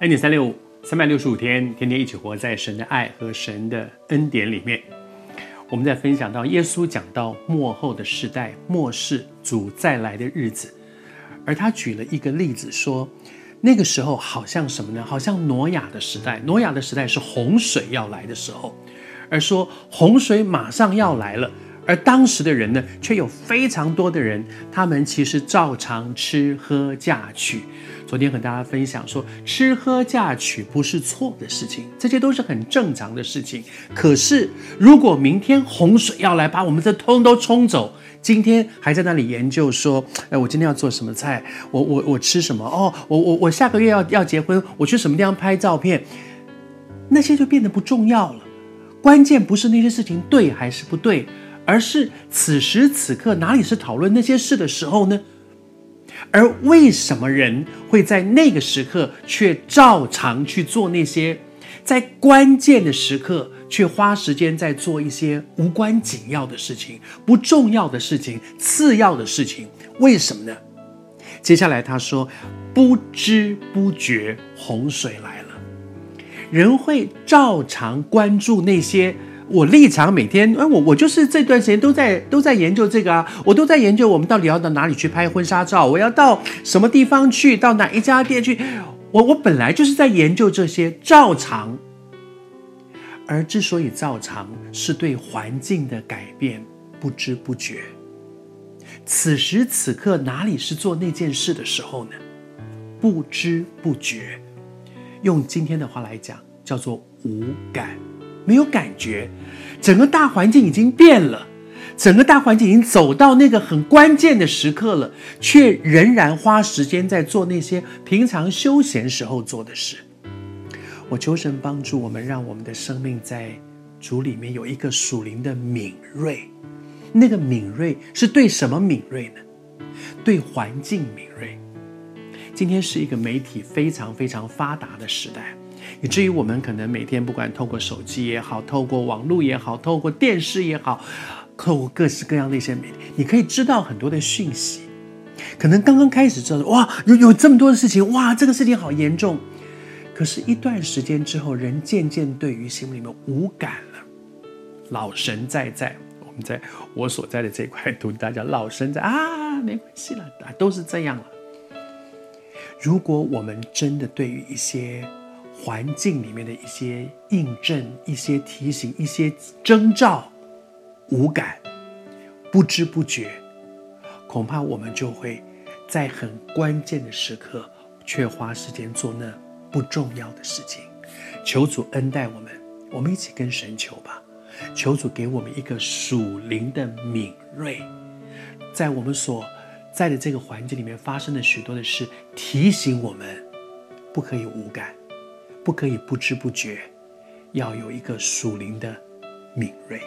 恩典三六五，三百六十五天，天天一起活在神的爱和神的恩典里面。我们在分享到耶稣讲到末后的世代，末世主再来的日子，而他举了一个例子说，那个时候好像什么呢？好像挪亚的时代，挪亚的时代是洪水要来的时候，而说洪水马上要来了。而当时的人呢，却有非常多的人，他们其实照常吃喝嫁娶。昨天和大家分享说，吃喝嫁娶不是错的事情，这些都是很正常的事情。可是，如果明天洪水要来把我们这通都冲走，今天还在那里研究说，哎，我今天要做什么菜？我我我吃什么？哦，我我我下个月要要结婚，我去什么地方拍照片？那些就变得不重要了。关键不是那些事情对还是不对。而是此时此刻哪里是讨论那些事的时候呢？而为什么人会在那个时刻却照常去做那些在关键的时刻却花时间在做一些无关紧要的事情、不重要的事情、次要的事情？为什么呢？接下来他说：“不知不觉洪水来了，人会照常关注那些。”我立场每天，哎，我我就是这段时间都在都在研究这个啊，我都在研究我们到底要到哪里去拍婚纱照，我要到什么地方去，到哪一家店去，我我本来就是在研究这些，照常。而之所以照常，是对环境的改变不知不觉。此时此刻哪里是做那件事的时候呢？不知不觉，用今天的话来讲，叫做无感。没有感觉，整个大环境已经变了，整个大环境已经走到那个很关键的时刻了，却仍然花时间在做那些平常休闲时候做的事。我求神帮助我们，让我们的生命在主里面有一个属灵的敏锐。那个敏锐是对什么敏锐呢？对环境敏锐。今天是一个媒体非常非常发达的时代。以至于我们可能每天不管透过手机也好，透过网络也好，透过电视也好，透过各式各样的一些媒体，你可以知道很多的讯息。可能刚刚开始知道，哇，有有这么多的事情，哇，这个事情好严重。可是，一段时间之后，人渐渐对于心里面无感了。老神在在，我们在我所在的这块土地，大家老神在啊，没关系了，都是这样了。如果我们真的对于一些环境里面的一些印证、一些提醒、一些征兆，无感、不知不觉，恐怕我们就会在很关键的时刻，却花时间做那不重要的事情。求主恩待我们，我们一起跟神求吧。求主给我们一个属灵的敏锐，在我们所在的这个环境里面发生的许多的事，提醒我们不可以无感。不可以不知不觉，要有一个属灵的敏锐。